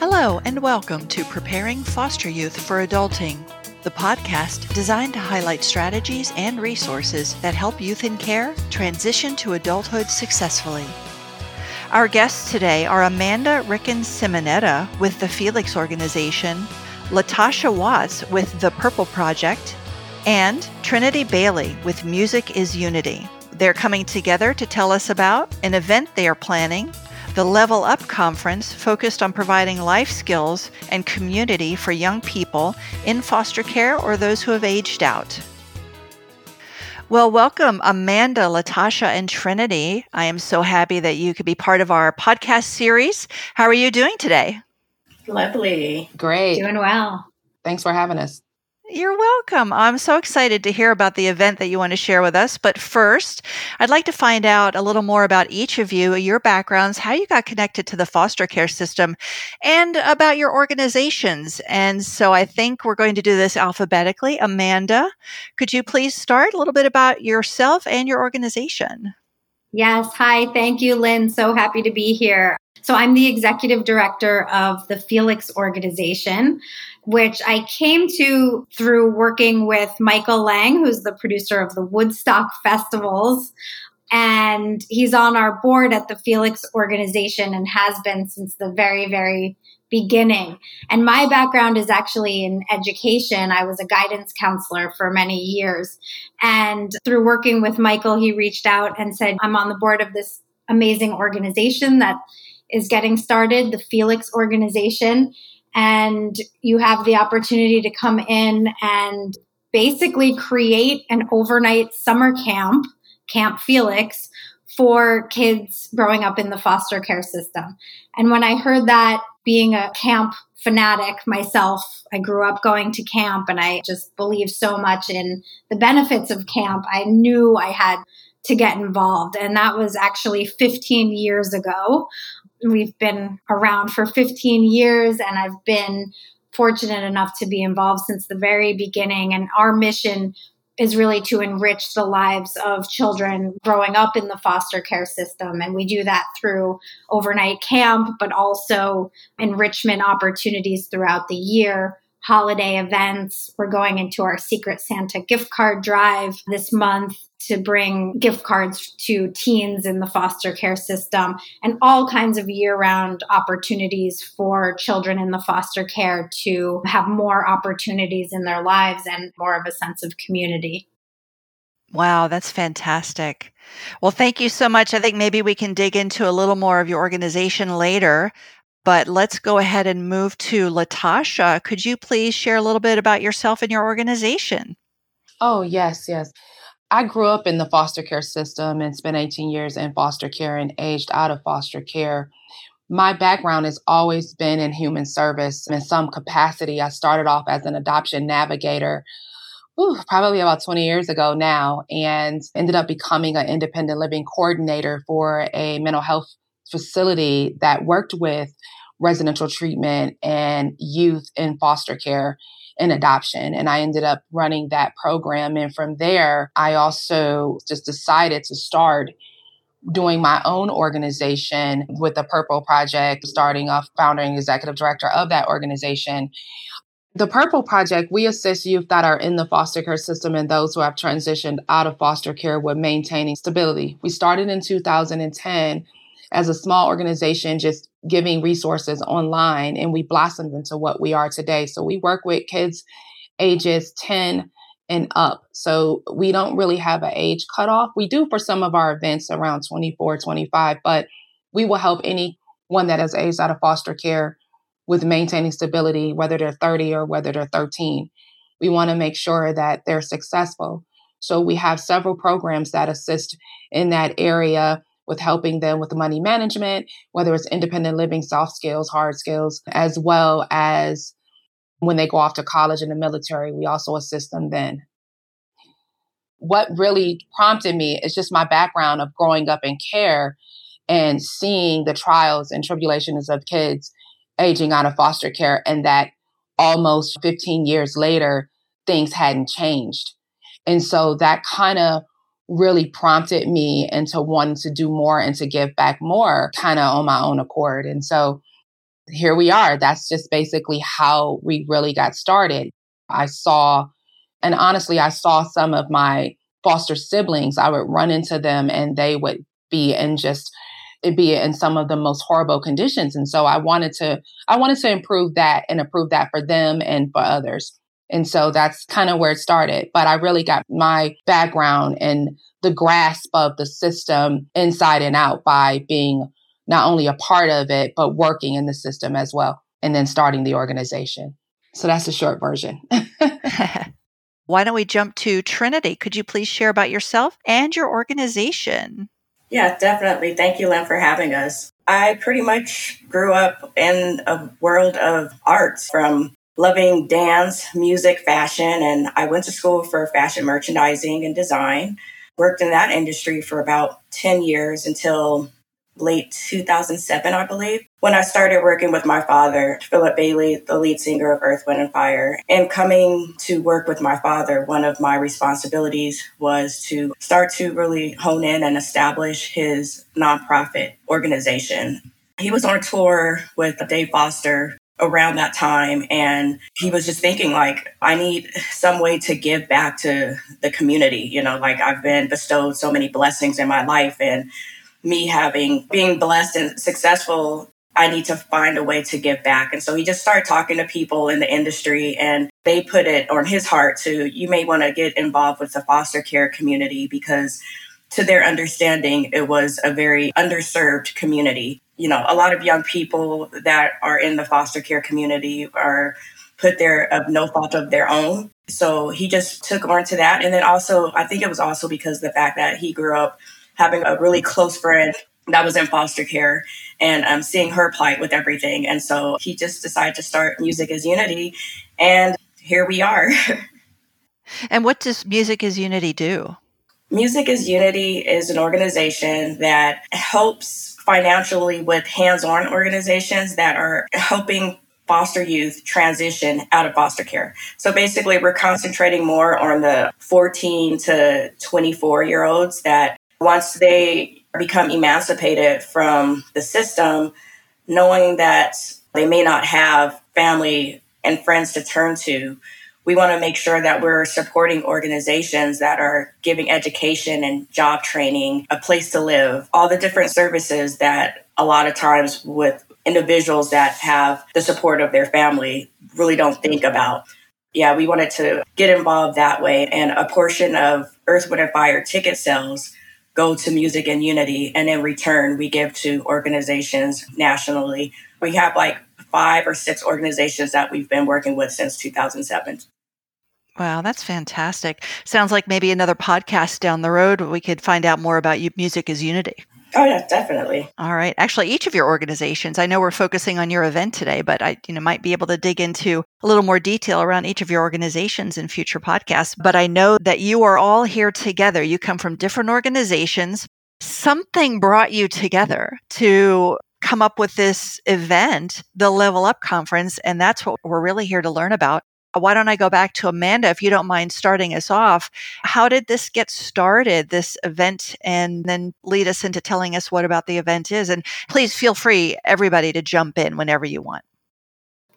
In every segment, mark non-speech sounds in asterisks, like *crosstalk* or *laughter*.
Hello, and welcome to Preparing Foster Youth for Adulting, the podcast designed to highlight strategies and resources that help youth in care transition to adulthood successfully. Our guests today are Amanda Rickens Simonetta with the Felix Organization, Latasha Watts with the Purple Project, and Trinity Bailey with Music is Unity. They're coming together to tell us about an event they are planning, the Level Up Conference focused on providing life skills and community for young people in foster care or those who have aged out. Well, welcome, Amanda, Latasha, and Trinity. I am so happy that you could be part of our podcast series. How are you doing today? Lovely. Great. Doing well. Thanks for having us. You're welcome. I'm so excited to hear about the event that you want to share with us. But first, I'd like to find out a little more about each of you, your backgrounds, how you got connected to the foster care system, and about your organizations. And so I think we're going to do this alphabetically. Amanda, could you please start a little bit about yourself and your organization? Yes. Hi. Thank you, Lynn. So happy to be here. So I'm the executive director of the Felix organization, which I came to through working with Michael Lang, who's the producer of the Woodstock festivals. And he's on our board at the Felix organization and has been since the very, very beginning. And my background is actually in education. I was a guidance counselor for many years. And through working with Michael, he reached out and said, I'm on the board of this amazing organization that is getting started, the Felix organization. And you have the opportunity to come in and basically create an overnight summer camp, Camp Felix, for kids growing up in the foster care system. And when I heard that, being a camp fanatic myself, I grew up going to camp and I just believed so much in the benefits of camp. I knew I had to get involved. And that was actually 15 years ago. We've been around for 15 years, and I've been fortunate enough to be involved since the very beginning. And our mission is really to enrich the lives of children growing up in the foster care system. And we do that through overnight camp, but also enrichment opportunities throughout the year holiday events. We're going into our Secret Santa gift card drive this month to bring gift cards to teens in the foster care system and all kinds of year round opportunities for children in the foster care to have more opportunities in their lives and more of a sense of community. Wow, that's fantastic. Well, thank you so much. I think maybe we can dig into a little more of your organization later. But let's go ahead and move to Latasha. Could you please share a little bit about yourself and your organization? Oh, yes, yes. I grew up in the foster care system and spent 18 years in foster care and aged out of foster care. My background has always been in human service in some capacity. I started off as an adoption navigator, probably about 20 years ago now, and ended up becoming an independent living coordinator for a mental health facility that worked with residential treatment and youth in foster care and adoption. And I ended up running that program. And from there, I also just decided to start doing my own organization with the Purple Project, starting off founder and executive director of that organization. The Purple Project, we assist youth that are in the foster care system and those who have transitioned out of foster care with maintaining stability. We started in 2010 as a small organization, just giving resources online, and we blossomed into what we are today. So we work with kids ages 10 and up. So we don't really have an age cutoff. We do for some of our events around 24, 25, but we will help anyone that has aged out of foster care with maintaining stability, whether they're 30 or whether they're 13. We want to make sure that they're successful. So we have several programs that assist in that area with helping them with money management, whether it's independent living, soft skills, hard skills, as well as when they go off to college in the military, we also assist them then. What really prompted me is just my background of growing up in care and seeing the trials and tribulations of kids aging out of foster care, and that almost 15 years later, things hadn't changed. And so that kind of really prompted me into wanting to do more and to give back more kind of on my own accord. And so here we are. That's just basically how we really got started. I saw, and honestly, I saw some of my foster siblings. I would run into them and they would be in just it be in some of the most horrible conditions. And so I wanted to I wanted to improve that and improve that for them and for others. And so that's kind of where it started. But I really got my background and the grasp of the system inside and out by being not only a part of it, but working in the system as well, and then starting the organization. So that's the short version. *laughs* *laughs* Why don't we jump to Trinity? Could you please share about yourself and your organization? Yeah, definitely. Thank you, Len, for having us. I pretty much grew up in a world of arts from loving dance, music, fashion, and I went to school for fashion merchandising and design. Worked in that industry for about 10 years until late 2007, I believe, when I started working with my father, Philip Bailey, the lead singer of Earth, Wind, and Fire. And coming to work with my father, one of my responsibilities was to start to really hone in and establish his nonprofit organization. He was on tour with Dave Foster around that time and he was just thinking like i need some way to give back to the community you know like i've been bestowed so many blessings in my life and me having being blessed and successful I need to find a way to give back. And so he just started talking to people in the industry and they put it on his heart to you may want to get involved with the foster care community because to their understanding it was a very underserved community. You know, a lot of young people that are in the foster care community are put there of no fault of their own. So he just took on to that. And then also, I think it was also because the fact that he grew up having a really close friend that was in foster care and um, seeing her plight with everything. And so he just decided to start Music is Unity. And here we are. *laughs* and what does Music is Unity do? Music is Unity is an organization that helps financially with hands on organizations that are helping foster youth transition out of foster care. So basically, we're concentrating more on the 14 to 24 year olds that once they become emancipated from the system, knowing that they may not have family and friends to turn to, we want to make sure that we're supporting organizations that are giving education and job training, a place to live, all the different services that a lot of times with individuals that have the support of their family really don't think about. Yeah, we wanted to get involved that way. And a portion of Earth, Wind, and Fire ticket sales go to Music and Unity, and in return, we give to organizations nationally. We have like five or six organizations that we've been working with since 2007. Wow, that's fantastic. Sounds like maybe another podcast down the road we could find out more about you, Music is Unity. Oh yeah, definitely. All right. Actually, each of your organizations, I know we're focusing on your event today, but I you know might be able to dig into a little more detail around each of your organizations in future podcasts. But I know that you are all here together. You come from different organizations. Something brought you together to come up with this event, the Level Up Conference, and that's what we're really here to learn about. Why don't I go back to Amanda, if you don't mind starting us off? How did this get started, this event, and then lead us into telling us what about the event is? And please feel free, everybody, to jump in whenever you want.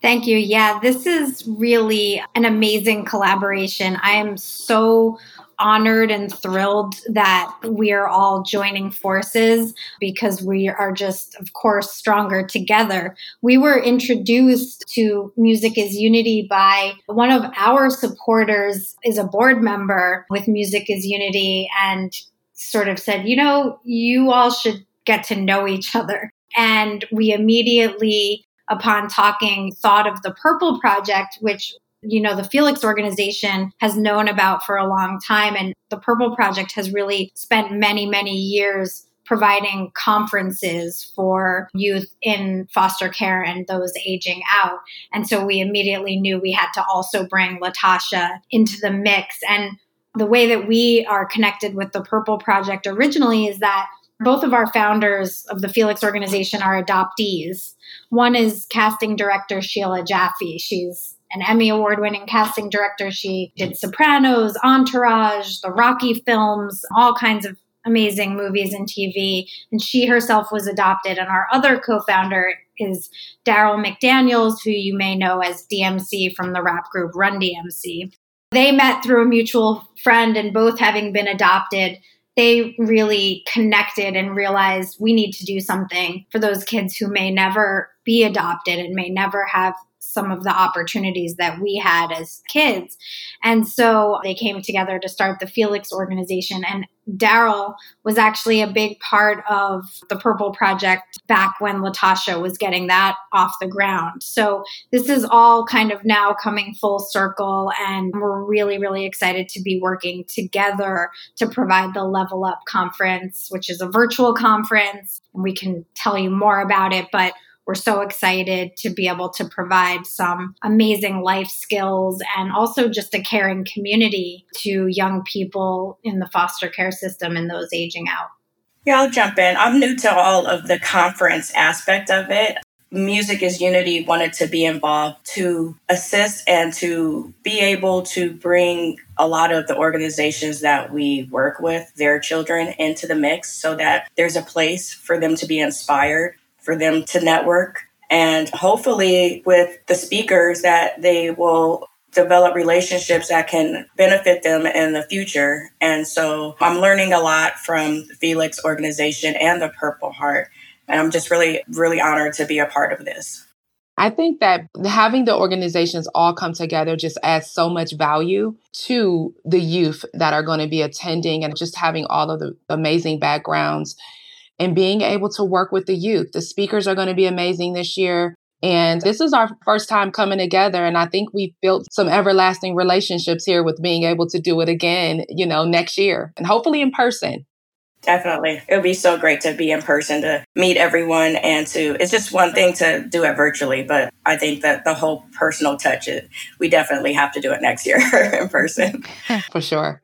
Thank you. Yeah, this is really an amazing collaboration. I am so honored and thrilled that we are all joining forces because we are just, of course, stronger together. We were introduced to Music is Unity by one of our supporters is a board member with Music is Unity and sort of said, you know, you all should get to know each other. And we immediately upon talking, thought of the Purple Project, which you know, the Felix organization has known about for a long time. And the Purple Project has really spent many, many years providing conferences for youth in foster care and those aging out. And so we immediately knew we had to also bring Latasha into the mix. And the way that we are connected with the Purple Project originally is that both of our founders of the Felix organization are adoptees. One is casting director Sheila Jaffe. She's an Emmy Award winning casting director. She did Sopranos, Entourage, the Rocky films, all kinds of amazing movies and TV. And she herself was adopted. And our other co founder is Darryl McDaniels, who you may know as DMC from the rap group Run DMC. They met through a mutual friend, and both having been adopted, they really connected and realized we need to do something for those kids who may never be adopted and may never have some of the opportunities that we had as kids. And so they came together to start the Felix organization. And Darryl was actually a big part of the Purple Project back when Latasha was getting that off the ground. So this is all kind of now coming full circle, and we're really, really excited to be working together to provide the Level Up Conference, which is a virtual conference. And we can tell you more about it, but we're so excited to be able to provide some amazing life skills and also just a caring community to young people in the foster care system and those aging out. Yeah, I'll jump in. I'm new to all of the conference aspect of it. Music is Unity wanted to be involved to assist and to be able to bring a lot of the organizations that we work with, their children, into the mix so that there's a place for them to be inspired for them to network and hopefully with the speakers that they will develop relationships that can benefit them in the future. And so I'm learning a lot from the Felix organization and the Purple Heart. And I'm just really, really honored to be a part of this. I think that having the organizations all come together just adds so much value to the youth that are going to be attending and just having all of the amazing backgrounds and being able to work with the youth. The speakers are going to be amazing this year. And this is our first time coming together. And I think we've built some everlasting relationships here with being able to do it again, you know, next year and hopefully in person. Definitely. It would be so great to be in person, to meet everyone, and to, it's just one thing to do it virtually, but I think that the whole personal touch, it, we definitely have to do it next year *laughs* in person. *laughs* For sure.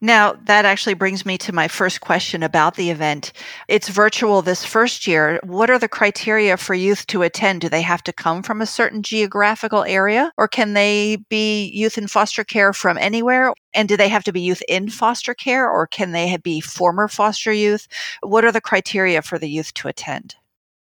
Now, that actually brings me to my first question about the event. It's virtual this first year. What are the criteria for youth to attend? Do they have to come from a certain geographical area or can they be youth in foster care from anywhere? And do they have to be youth in foster care or can they be former foster youth? What are the criteria for the youth to attend?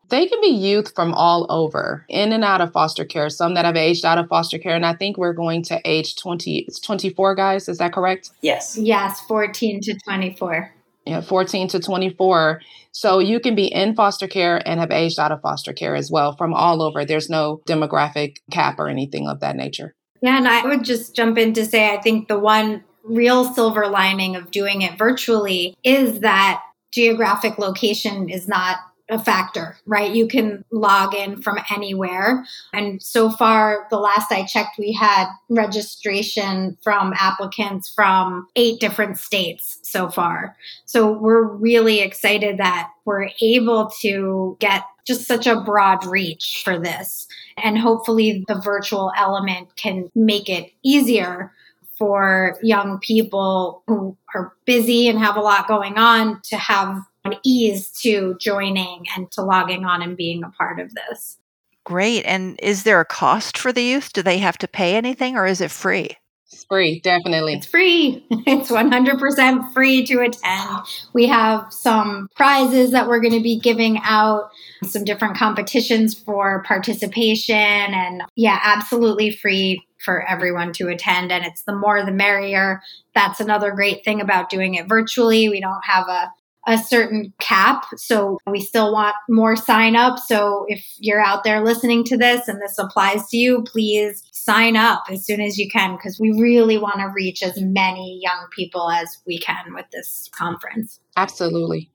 They can be youth from all over, in and out of foster care, some that have aged out of foster care. And I think we're going to age 20, it's 24 guys, is that correct? Yes. Yes, 14 to 24. Yeah, 14 to 24. So you can be in foster care and have aged out of foster care as well from all over. There's no demographic cap or anything of that nature. Yeah, and I would just jump in to say I think the one real silver lining of doing it virtually is that geographic location is not a factor, right? You can log in from anywhere. And so far, the last I checked, we had registration from applicants from eight different states so far. So we're really excited that we're able to get just such a broad reach for this. And hopefully, the virtual element can make it easier for young people who are busy and have a lot going on to have ease to joining and to logging on and being a part of this. Great. And is there a cost for the youth? Do they have to pay anything or is it free? It's free, definitely. It's free. *laughs* It's 100% free to attend. We have some prizes that we're going to be giving out, some different competitions for participation, and yeah, absolutely free for everyone to attend. And it's the more the merrier. That's another great thing about doing it virtually. We don't have a a certain cap. So we still want more sign up. So if you're out there listening to this and this applies to you, please sign up as soon as you can because we really want to reach as many young people as we can with this conference. Absolutely.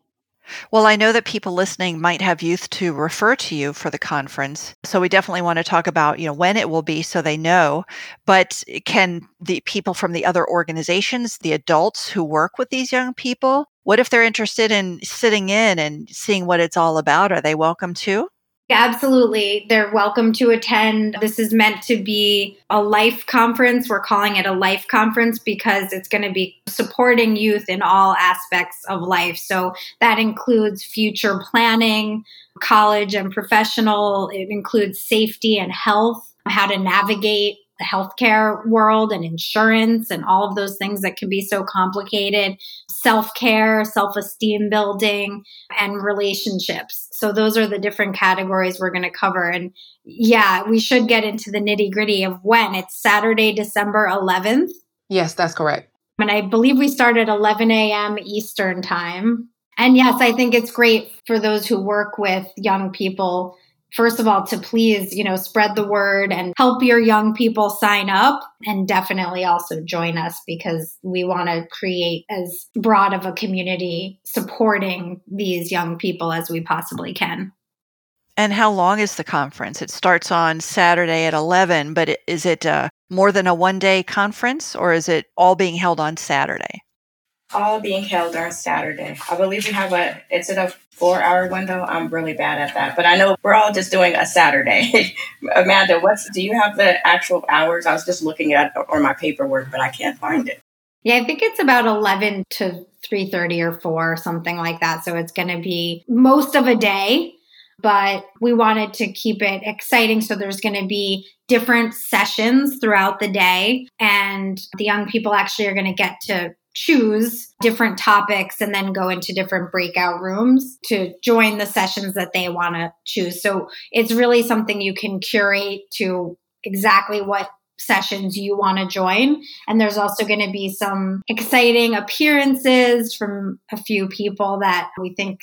Well, I know that people listening might have youth to refer to you for the conference. So we definitely want to talk about, you know, when it will be so they know. But can the people from the other organizations, the adults who work with these young people, what if they're interested in sitting in and seeing what it's all about? Are they welcome too? Absolutely. They're welcome to attend. This is meant to be a life conference. We're calling it a life conference because it's going to be supporting youth in all aspects of life. So that includes future planning, college and professional, it includes safety and health, how to navigate the healthcare world and insurance and all of those things that can be so complicated, self care, self esteem building, and relationships. So, those are the different categories we're going to cover. And yeah, we should get into the nitty gritty of when. It's Saturday, December 11th. Yes, that's correct. And I believe we start at 11 a.m. Eastern time. And yes, I think it's great for those who work with young people first of all to please you know spread the word and help your young people sign up and definitely also join us because we want to create as broad of a community supporting these young people as we possibly can. And how long is the conference? It starts on saturday at 11 but is it uh, more than a one day conference or is it all being held on saturday all being held on Saturday. I believe we have a, it's in a four hour window. I'm really bad at that, but I know we're all just doing a Saturday. *laughs* Amanda, what's, do you have the actual hours? I was just looking at or my paperwork, but I can't find it. Yeah, I think it's about 11 to 3:30 or 4 something like that. So it's going to be most of a day, but we wanted to keep it exciting so there's going to be different sessions throughout the day and the young people actually are going to get to choose different topics and then go into different breakout rooms to join the sessions that they want to choose. So it's really something you can curate to exactly what sessions you want to join. And there's also going to be some exciting appearances from a few people that we think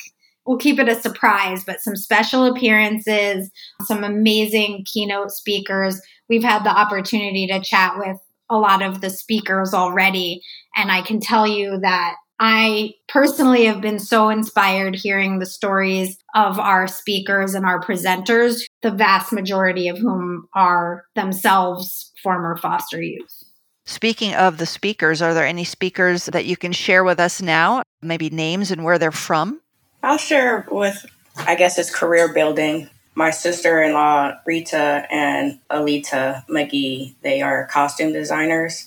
we'll keep it a surprise, but some special appearances, some amazing keynote speakers. We've had the opportunity to chat with a lot of the speakers already. And I can tell you that I personally have been so inspired hearing the stories of our speakers and our presenters, the vast majority of whom are themselves former foster youth. Speaking of the speakers, are there any speakers that you can share with us now? Maybe names and where they're from? I'll share with, I guess, it's career building my sister in law, Rita and Alita McGee, they are costume designers.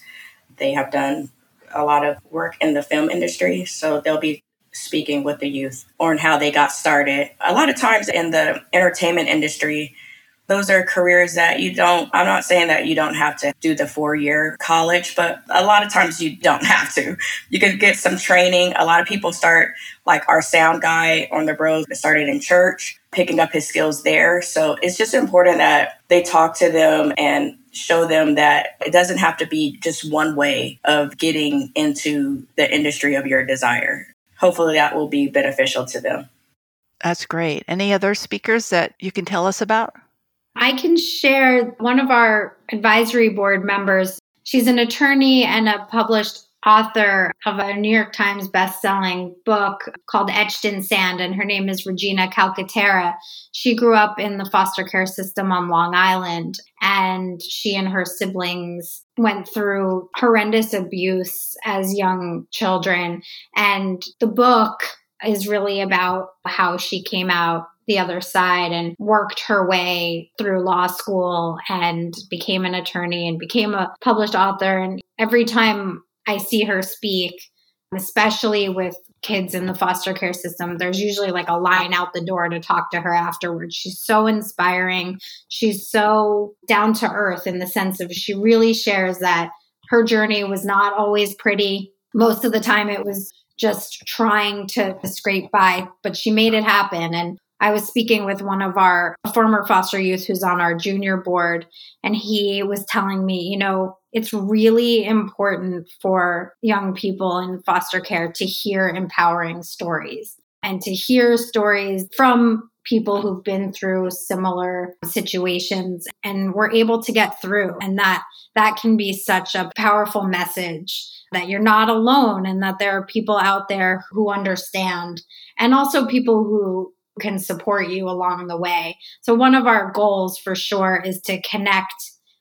They have done a lot of work in the film industry. So they'll be speaking with the youth on how they got started. A lot of times in the entertainment industry, those are careers that you don't, I'm not saying that you don't have to do the four year college, but a lot of times you don't *laughs* have to. You can get some training. A lot of people start, like our sound guy on the bros started in church, picking up his skills there. So it's just important that they talk to them and show them that it doesn't have to be just one way of getting into the industry of your desire. Hopefully that will be beneficial to them. That's great. Any other speakers that you can tell us about? I can share one of our advisory board members. She's an attorney and a published author of a New York Times best-selling book called Etched in Sand and her name is Regina Calcaterra. She grew up in the foster care system on Long Island and she and her siblings went through horrendous abuse as young children and the book is really about how she came out the other side and worked her way through law school and became an attorney and became a published author. And every time I see her speak, especially with kids in the foster care system, there's usually like a line out the door to talk to her afterwards. She's so inspiring. She's so down to earth in the sense of she really shares that her journey was not always pretty. Most of the time, it was just trying to scrape by, but she made it happen. And I was speaking with one of our former foster youth who's on our junior board, and he was telling me, you know, it's really important for young people in foster care to hear empowering stories and to hear stories from people who've been through similar situations and we're able to get through. And that that can be such a powerful message that you're not alone and that there are people out there who understand and also people who can support you along the way. So, one of our goals for sure is to connect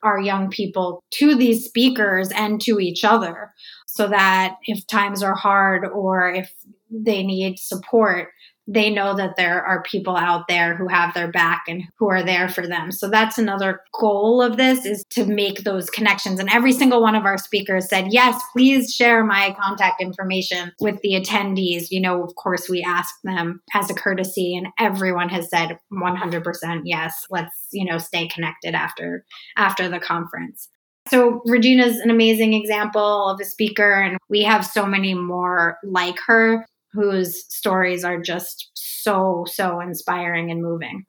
our young people to these speakers and to each other so that if times are hard or if they need support, they know that there are people out there who have their back and who are there for them. So that's another goal of this is to make those connections. And every single one of our speakers said, yes, please share my contact information with the attendees. You know, of course, we ask them as a courtesy and everyone has said 100% yes, let's, you know, stay connected after, after the conference. So Regina's an amazing example of a speaker, and we have so many more like her whose stories are just so, so inspiring and moving.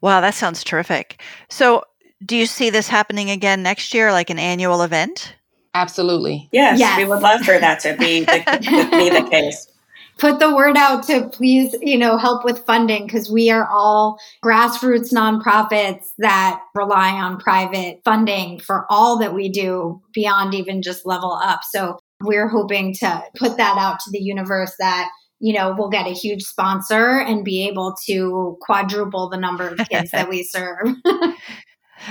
Wow, that sounds terrific. So, do you see this happening again next year, like an annual event? Absolutely. Yes, yes. we would love for that to be the, *laughs* to be the case. Put the word out to please, you know, help with funding because we are all grassroots nonprofits that rely on private funding for all that we do beyond even just level up. So we're hoping to put that out to the universe that you know, we'll get a huge sponsor and be able to quadruple the number of kids that we *laughs* serve.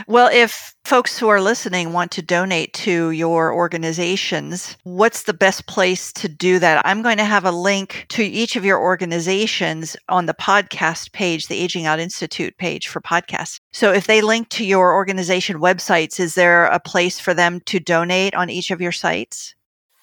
well, if folks who are listening want to donate to your organizations, what's the best place to do that? I'm going to have a link to each of your organizations on the podcast page, the Aging Out Institute page for podcasts. So if they link to your organization websites, is there a place for them to donate on each of your sites?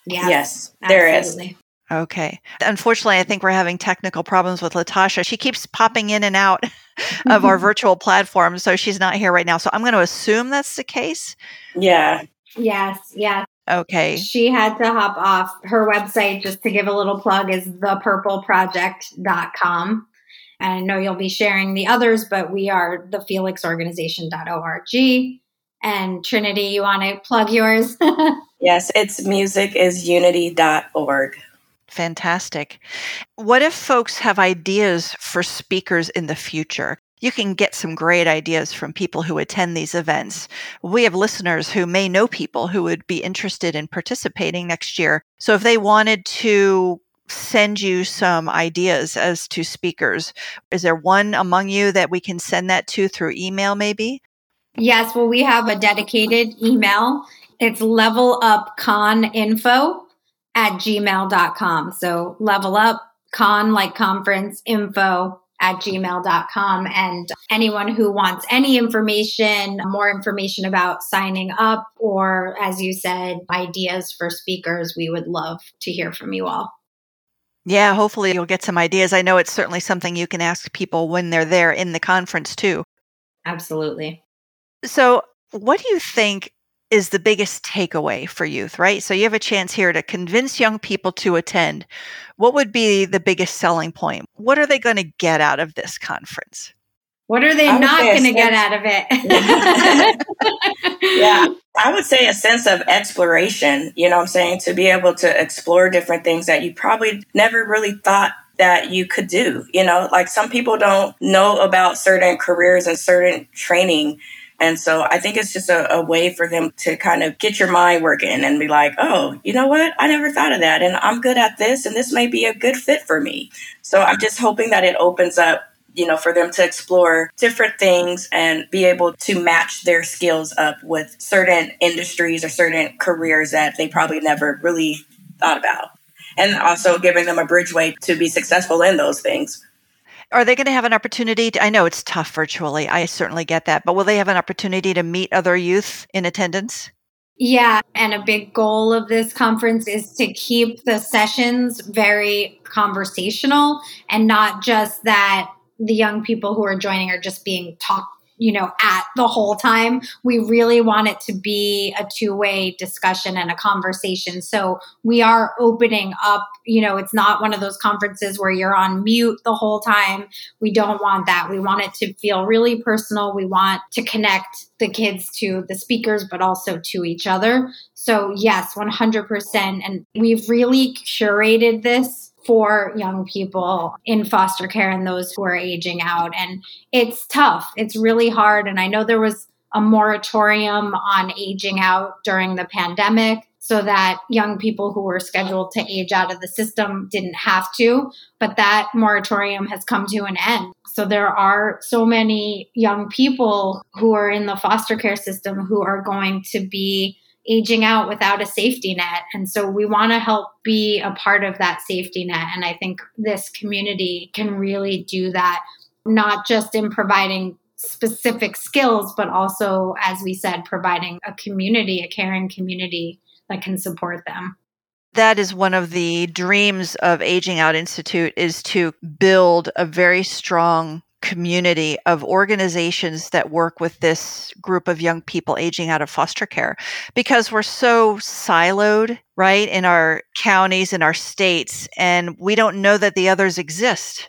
Yes, yes there absolutely. is. Okay. Unfortunately, I think we're having technical problems with Latasha. She keeps popping in and out *laughs* of our virtual platform, so she's not here right now. So I'm going to assume that's the case. Yeah. Yes. Yeah. Okay. She had to hop off. Her website, just to give a little plug, is thepurpleproject.com. And I know you'll be sharing the others, but we are the felixorganization.org. And Trinity, you want to plug yours? *laughs* yes, it's musicisunity.org. Fantastic. What if folks have ideas for speakers in the future? You can get some great ideas from people who attend these events. We have listeners who may know people who would be interested in participating next year. So if they wanted to send you some ideas as to speakers, is there one among you that we can send that to through email maybe? Yes, well, we have a dedicated email. It's level up con info at gmail.com. So level up con like conference info at gmail.com. And anyone who wants any information, more information about signing up, or as you said, ideas for speakers, we would love to hear from you all. Yeah, hopefully you'll get some ideas. I know it's certainly something you can ask people when they're there in the conference too. Absolutely. So, what do you think is the biggest takeaway for youth, right? So, you have a chance here to convince young people to attend. What would be the biggest selling point? What are they going to get out of this conference? What are they not going to get out of it? yeah, *laughs* I would say a sense of exploration, you know I'm saying? To be able to explore different things that you probably never really thought that you could do. You know, like some people don't know about certain careers and certain training and so I think it's just a, a, way for them to kind of get your mind working and be like, oh, you know what? I never thought of that. And I'm good at this, and this may be a good fit for me. So I'm just hoping that it opens up, you know, for them to explore different things and be able to match their skills up with certain industries or certain careers that they probably never really thought about. And also giving them a bridgeway to be successful in those things. Are they going to have an opportunity? To, I know it's tough virtually. I certainly get that. But will they have an opportunity to meet other youth in attendance? Yeah. And a big goal of this conference is to keep the sessions very conversational and not just that the young people who are joining are just being talked you know, at the whole time. We really want it to be a two way discussion and a conversation. So we are opening up, you know, it's not one of those conferences where you're on mute the whole time. We don't want that. We want it to feel really personal. We want to connect the kids to the speakers, but also to each other. So, yes, 100%. And we've really curated this for young people in foster care and those who are aging out. And it's tough, it's really hard. And I know there was a moratorium on aging out during the pandemic so that young people who were scheduled to age out of the system didn't have to. But that moratorium has come to an end. So there are so many young people who are in the foster care system who are going to be aging out without a safety net. And so we want to help be a part of that safety net. And I think this community can really do that, not just in providing specific skills, but also, as we said, providing a community, a caring community that can support them. That is one of the dreams of Aging Out Institute is to build a very strong community of organizations that work with this group of young people aging out of foster care because we're so siloed, right, in our counties, in our states, and we don't know that the others exist.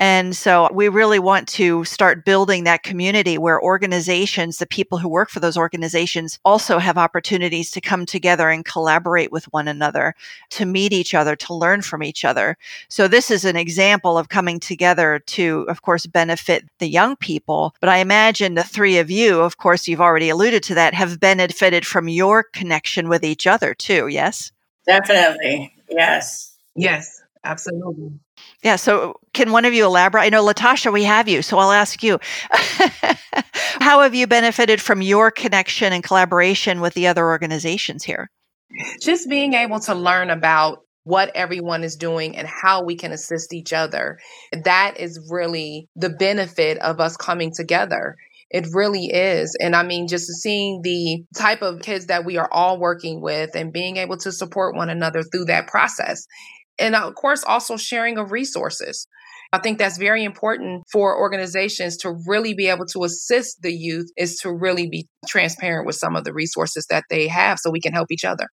And so we really want to start building that community where organizations, the people who work for those organizations also have opportunities to come together and collaborate with one another, to meet each other, to learn from each other. So this is an example of coming together to, of course, benefit the young people. But I imagine the three of you, of course, you've already alluded to that, have benefited from your connection with each other too. Yes? Definitely. Yes. Yes, absolutely. Yeah. So, can one of you elaborate? I know, Latasha, we have you, so I'll ask you. *laughs* How have you benefited from your connection and collaboration with the other organizations here? Just being able to learn about what everyone is doing and how we can assist each other. That is really the benefit of us coming together. It really is. And I mean, just seeing the type of kids that we are all working with and being able to support one another through that process and of course, also sharing of resources. I think that's very important for organizations to really be able to assist the youth is to really be transparent with some of the resources that they have so we can help each other.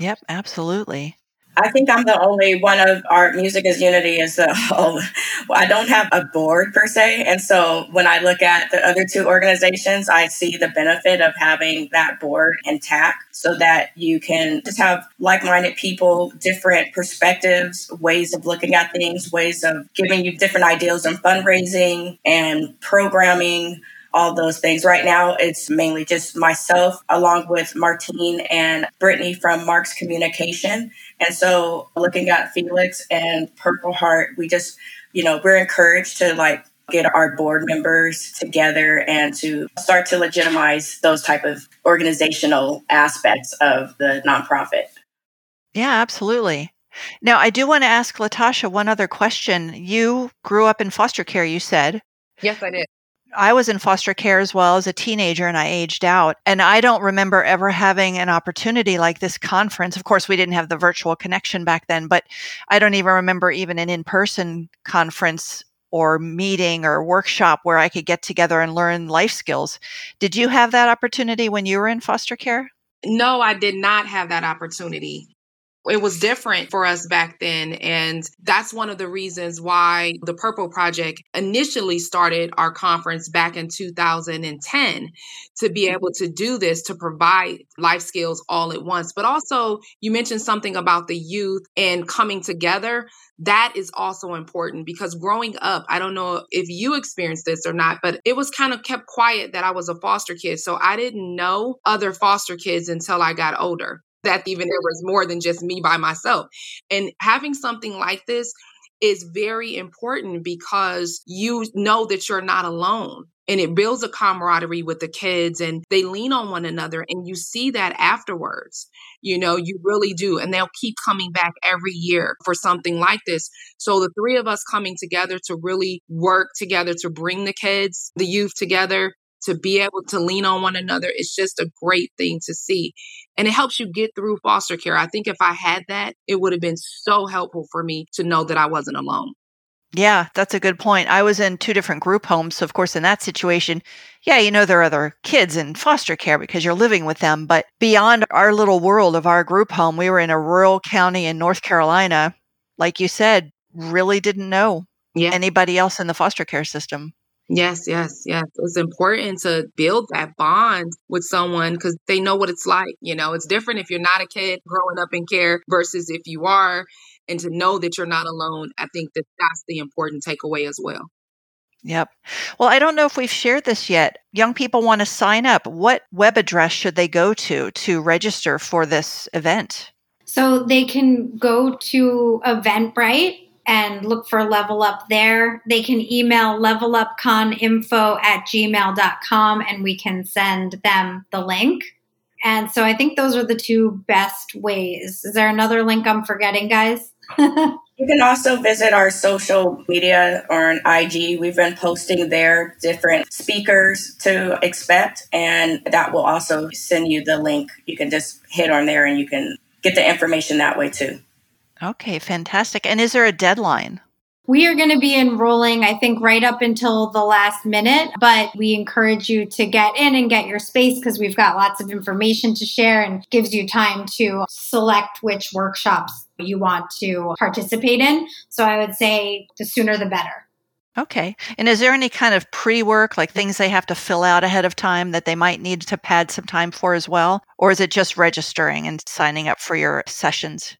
Yep, absolutely. I think I'm the only one of our music is unity is the *laughs* whole. I don't have a board per se, and so when I look at the other two organizations, I see the benefit of having that board intact, so that you can just have like-minded people, different perspectives, ways of looking at things, ways of giving you different ideas on fundraising and programming all those things. Right now, it's mainly just myself, along with Martine and Brittany from Marks Communication. And so, looking at Felix and Purple Heart, we just, you know, we're encouraged to like get our board members together and to start to legitimize those type of organizational aspects of the nonprofit. Yeah, absolutely. Now, I do want to ask Latasha one other question. You grew up in foster care, you said. Yes, I did. I was in foster care as well as a teenager and I aged out. And I don't remember ever having an opportunity like this conference. Of course, we didn't have the virtual connection back then, but I don't even remember even an in person conference or meeting or workshop where I could get together and learn life skills. Did you have that opportunity when you were in foster care? No, I did not have that opportunity it was different for us back then. And that's one of the reasons why the Purple Project initially started our conference back in 2010 to be able to do this, to provide life skills all at once. But also, you mentioned something about the youth and coming together. That is also important because growing up, I don't know if you experienced this or not, but it was kind of kept quiet that I was a foster kid. So I didn't know other foster kids until I got older that even there was more than just me by myself. And having something like this is very important because you know that you're not alone and it builds a camaraderie with the kids and they lean on one another and you see that afterwards you know you really do and they'll keep coming back every year for something like this so the three of us coming together to really work together to bring the kids the youth together to be able to lean on one another it's just a great thing to see and it helps you get through foster care i think if i had that it would have been so helpful for me to know that i wasn't alone yeah, that's a good point. I was in two different group homes. So, of course, in that situation, yeah, you know, there are other kids in foster care because you're living with them. But beyond our little world of our group home, we were in a rural county in North Carolina. Like you said, really didn't know yeah. anybody else in the foster care system. Yes, yes, yes. It's important to build that bond with someone because they know what it's like. You know, it's different if you're not a kid growing up in care versus if you are, and to know that you're not alone. I think that that's the important takeaway as well. Yep. Well, I don't know if we've shared this yet. Young people want to sign up. What web address should they go to to register for this event? So they can go to Eventbrite and look for Level Up there. They can email levelupconinfo at gmail.com and we can send them the link. And so I think those are the two best ways. Is there another link I'm forgetting, guys? *laughs* you can also visit our social media or on IG. We've been posting there different speakers to expect, and that will also send you the link. You can just hit on there and you can get the information that way too. Okay, fantastic. And is there a deadline? We are going to be enrolling, I think, right up until the last minute, but we encourage you to get in and get your space because we've got lots of information to share and gives you time to select which workshops you want to participate in. So I would say the sooner the better. Okay. And is there any kind of pre work, like things they have to fill out ahead of time that they might need to pad some time for as well? Or is it just registering and signing up for your sessions?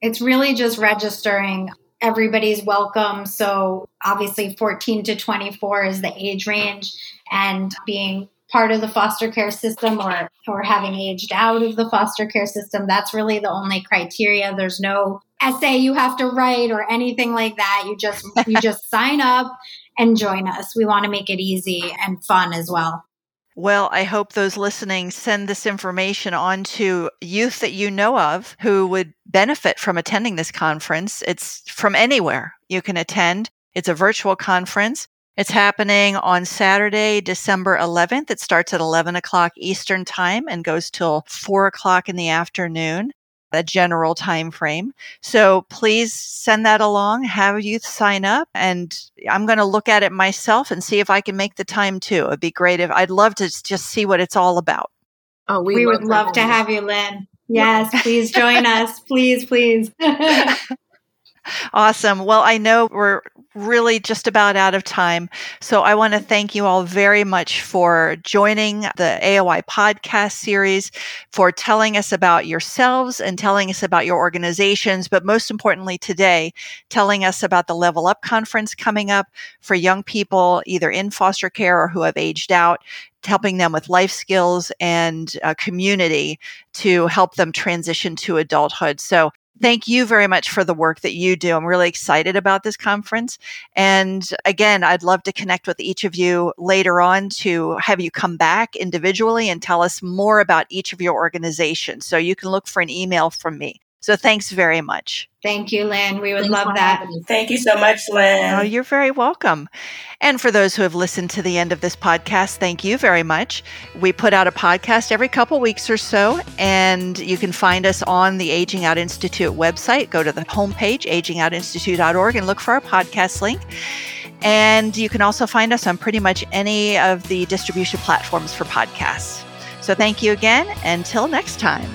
It's really just registering. Everybody's welcome. So, obviously, 14 to 24 is the age range, and being part of the foster care system or or having aged out of the foster care system that's really the only criteria there's no essay you have to write or anything like that you just you *laughs* just sign up and join us we want to make it easy and fun as well well, I hope those listening send this information on to youth that you know of who would benefit from attending this conference. It's from anywhere you can attend. It's a virtual conference. It's happening on Saturday, December 11th. It starts at 11 o'clock Eastern time and goes till 4 o'clock in the afternoon, a general time frame. So please send that along, have youth sign up, and I'm going to look at it myself and see if I can make the time too. It'd be great if I'd love to just see what it's all about. Oh, we, we would love to have you, Lynn. Yes, please join us. Please, please. *laughs* *laughs* Awesome. Well, I know we're really just about out of time. So I want to thank you all very much for joining the AOI podcast series, for telling us about yourselves and telling us about your organizations, but most importantly today, telling us about the Level Up conference coming up for young people either in foster care or who have aged out helping them with life skills and community to help them transition to adulthood. So thank you very much for the work that you do. I'm really excited about this conference. And again, I'd love to connect with each of you later on to have you come back individually and tell us more about each of your organizations. So you can look for an email from me. So thanks very much. Thank you, Lynn. We would Thanks love that. Thank you so much, Lynn. Oh, you're very welcome. And for those who have listened to the end of this podcast, thank you very much. We put out a podcast every couple weeks or so, and you can find us on the Aging Out Institute website. Go to the homepage, agingoutinstitute.org, and look for our podcast link. And you can also find us on pretty much any of the distribution platforms for podcasts. So thank you again. Until next time.